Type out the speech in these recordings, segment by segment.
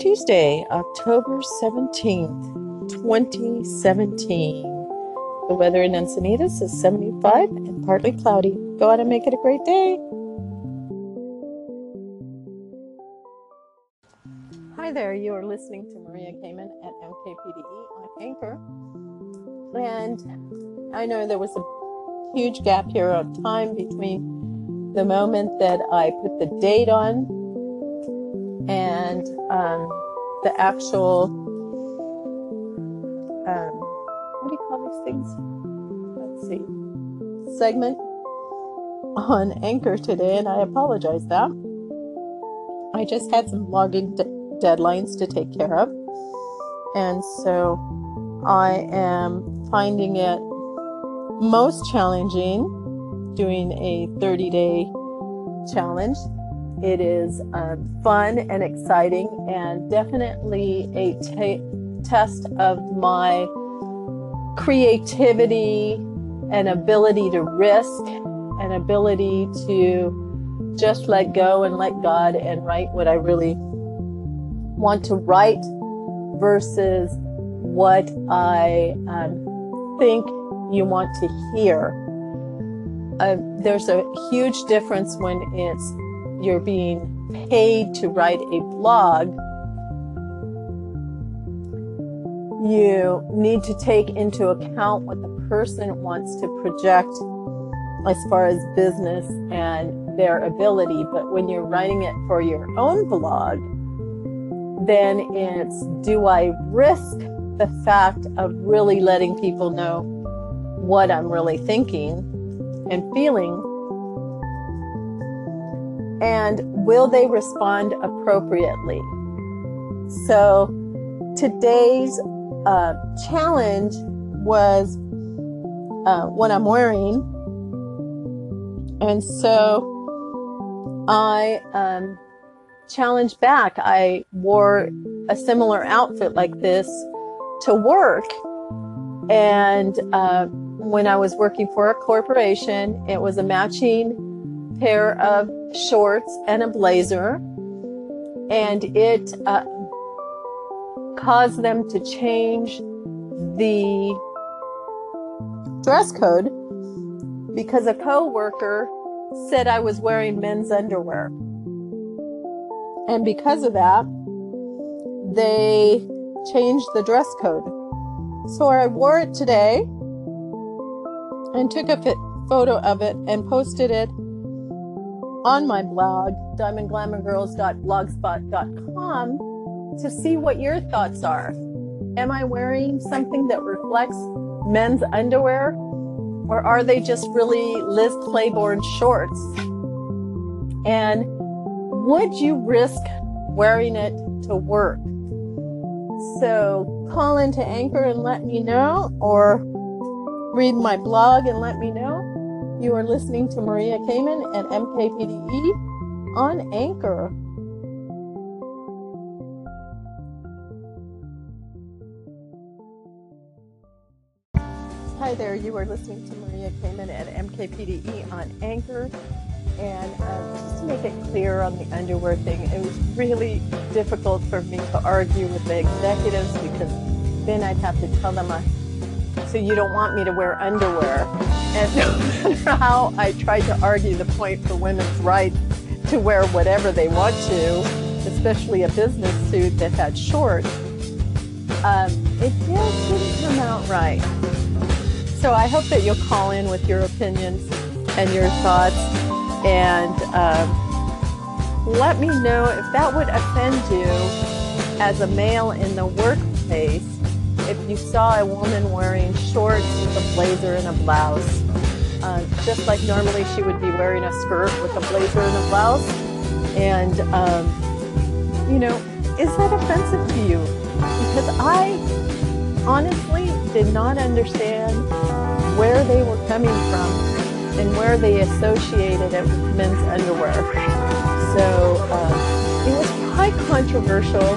Tuesday, October 17th, 2017. The weather in Encinitas is 75 and partly cloudy. Go out and make it a great day. Hi there, you are listening to Maria Kamen at MKPDE on Anchor. And I know there was a huge gap here of time between the moment that I put the date on and um, the actual um, what do you call these things? Let's see, segment on Anchor today, and I apologize that. I just had some logging de- deadlines to take care of, and so I am finding it most challenging doing a 30 day challenge it is um, fun and exciting and definitely a t- test of my creativity and ability to risk and ability to just let go and let God and write what I really want to write versus what I um, think you want to hear. Uh, there's a huge difference when it's you're being paid to write a blog, you need to take into account what the person wants to project as far as business and their ability. But when you're writing it for your own blog, then it's do I risk the fact of really letting people know what I'm really thinking and feeling and will they respond appropriately? So today's uh, challenge was uh, what I'm wearing. And so I um, challenged back. I wore a similar outfit like this to work. And uh, when I was working for a corporation, it was a matching pair of shorts and a blazer, and it uh, caused them to change the dress code because a coworker said I was wearing men's underwear. And because of that, they changed the dress code. So I wore it today and took a photo of it and posted it on my blog, diamondglamourgirls.blogspot.com, to see what your thoughts are. Am I wearing something that reflects men's underwear? Or are they just really Liz Claiborne shorts? And would you risk wearing it to work? So call into Anchor and let me know, or read my blog and let me know. You are listening to Maria Kamen and MKPDE on Anchor. Hi there, you are listening to Maria Kamen at MKPDE on Anchor. And uh, just to make it clear on the underwear thing, it was really difficult for me to argue with the executives because then I'd have to tell them, uh, so you don't want me to wear underwear. And no matter how I tried to argue the point for women's rights to wear whatever they want to, especially a business suit that had shorts, um, it just didn't come out right. So I hope that you'll call in with your opinions and your thoughts and um, let me know if that would offend you as a male in the workplace you saw a woman wearing shorts with a blazer and a blouse uh, just like normally she would be wearing a skirt with a blazer and a blouse. And, um, you know, is that offensive to you? Because I honestly did not understand where they were coming from and where they associated it with men's underwear. So uh, it was quite controversial.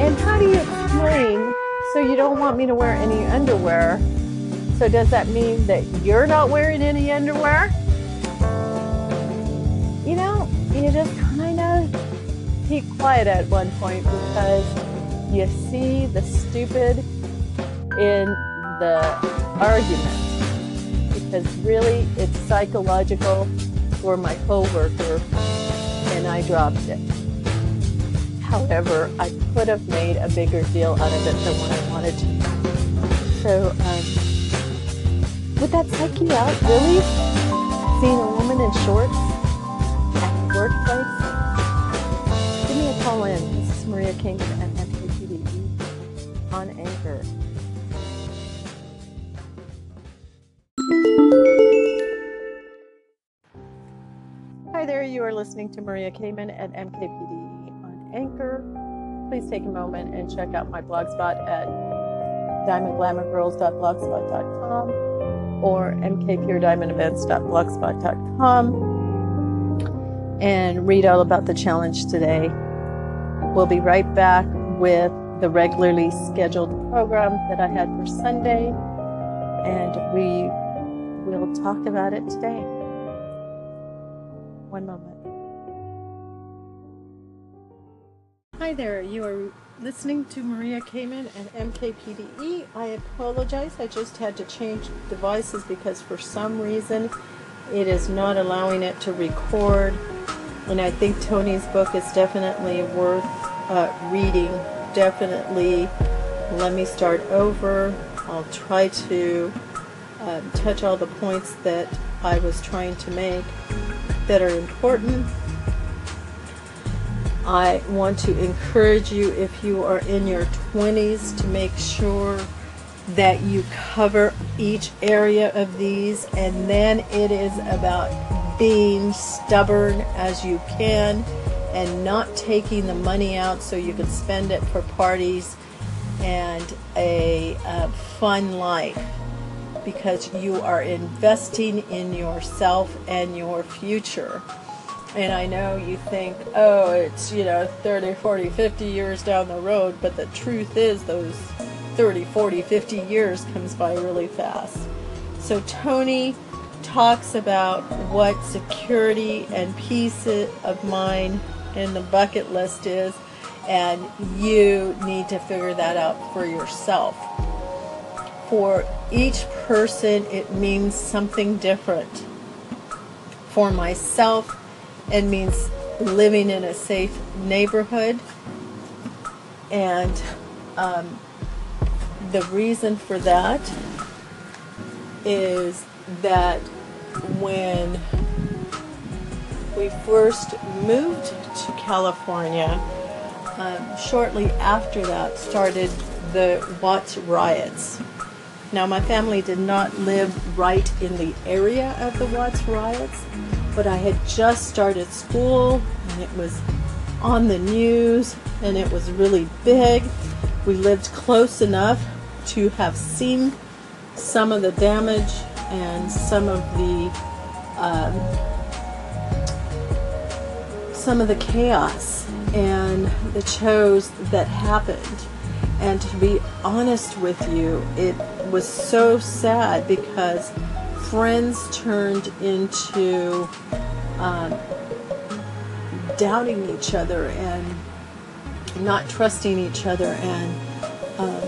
And how do you explain? So you don't want me to wear any underwear? So does that mean that you're not wearing any underwear? You know, you just kind of keep quiet at one point because you see the stupid in the argument. Because really, it's psychological for my coworker, and I dropped it. However, I could have made a bigger deal out of it than what I wanted to. So, um, would that psych you out, really? Seeing a woman in shorts at the workplace? Give me a call in. This is Maria Kamen at MKPDE on Anchor. Hi there, you are listening to Maria Kamen at MKPDE on Anchor. Please take a moment and check out my blogspot at diamondglamourgirls.blogspot.com or mkpurediamondevents.blogspot.com and read all about the challenge today. We'll be right back with the regularly scheduled program that I had for Sunday, and we will talk about it today. One moment. Hi there, you are listening to Maria Kamen and MKPDE. I apologize, I just had to change devices because for some reason it is not allowing it to record. And I think Tony's book is definitely worth uh, reading. Definitely let me start over. I'll try to um, touch all the points that I was trying to make that are important. I want to encourage you if you are in your 20s to make sure that you cover each area of these and then it is about being stubborn as you can and not taking the money out so you can spend it for parties and a, a fun life because you are investing in yourself and your future. And I know you think, oh, it's, you know, 30, 40, 50 years down the road, but the truth is those 30, 40, 50 years comes by really fast. So Tony talks about what security and peace of mind in the bucket list is, and you need to figure that out for yourself. For each person, it means something different. For myself, it means living in a safe neighborhood. And um, the reason for that is that when we first moved to California, um, shortly after that started the Watts riots. Now, my family did not live right in the area of the Watts riots, but I had just started school and it was on the news and it was really big. We lived close enough to have seen some of the damage and some of the um, some of the chaos and the shows that happened. And to be honest with you, it was so sad because friends turned into um, doubting each other and not trusting each other and um,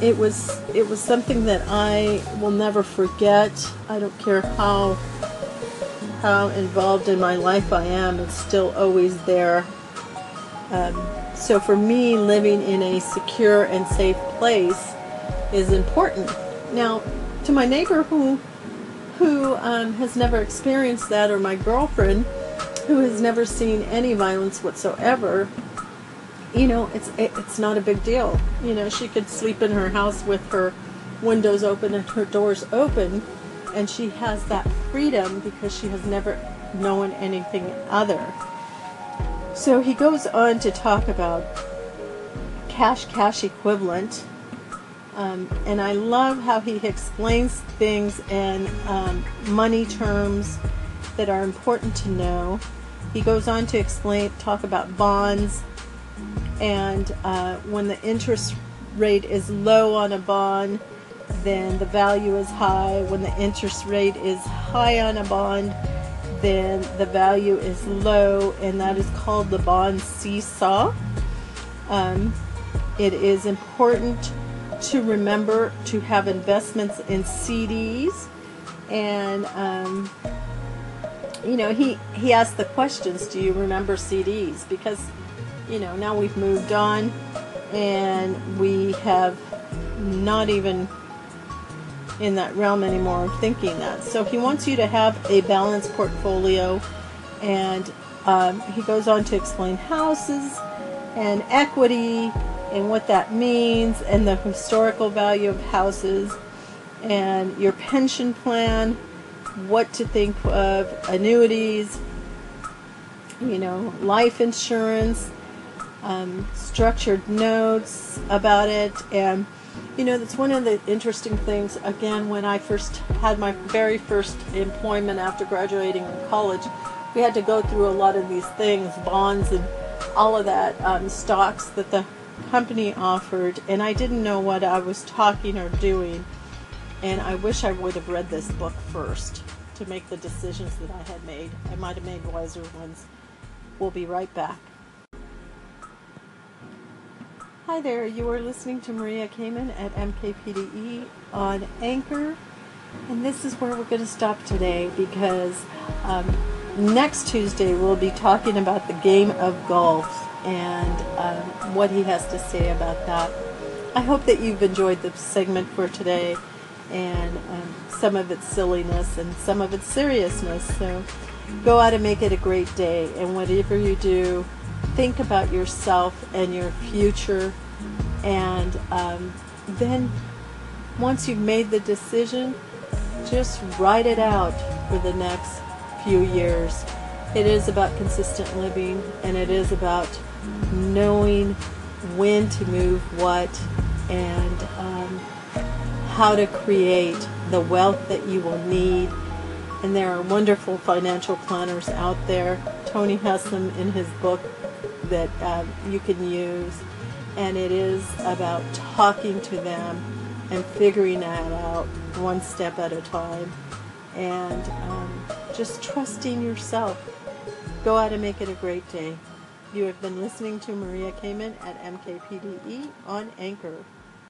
it was it was something that I will never forget. I don't care how how involved in my life I am, it's still always there. Um, so for me, living in a secure and safe place is important. Now, to my neighbor who who um, has never experienced that, or my girlfriend who has never seen any violence whatsoever, you know, it's it, it's not a big deal. You know, she could sleep in her house with her windows open and her doors open and she has that freedom because she has never known anything other. So he goes on to talk about cash cash equivalent. Um, and I love how he explains things in um, money terms that are important to know. He goes on to explain, talk about bonds, and uh, when the interest rate is low on a bond, then the value is high. When the interest rate is high on a bond, then the value is low, and that is called the bond seesaw. Um, it is important to remember to have investments in CDs, and um, you know he he asked the questions. Do you remember CDs? Because you know now we've moved on, and we have not even in that realm anymore of thinking that. So he wants you to have a balanced portfolio, and um, he goes on to explain houses and equity and what that means, and the historical value of houses, and your pension plan, what to think of annuities, you know, life insurance, um, structured notes about it, and you know, that's one of the interesting things. Again, when I first had my very first employment after graduating from college, we had to go through a lot of these things, bonds and all of that, um, stocks that the company offered, and I didn't know what I was talking or doing. And I wish I would have read this book first to make the decisions that I had made. I might have made wiser ones. We'll be right back. Hi there, you are listening to Maria Kamen at MKPDE on Anchor. And this is where we're going to stop today because um, next Tuesday we'll be talking about the game of golf and um, what he has to say about that. I hope that you've enjoyed the segment for today and um, some of its silliness and some of its seriousness. So go out and make it a great day. And whatever you do, think about yourself and your future and um, then once you've made the decision just write it out for the next few years it is about consistent living and it is about knowing when to move what and um, how to create the wealth that you will need and there are wonderful financial planners out there tony has them in his book that um, you can use and it is about talking to them and figuring that out one step at a time and um, just trusting yourself. Go out and make it a great day. You have been listening to Maria Kamen at MKPDE on Anchor.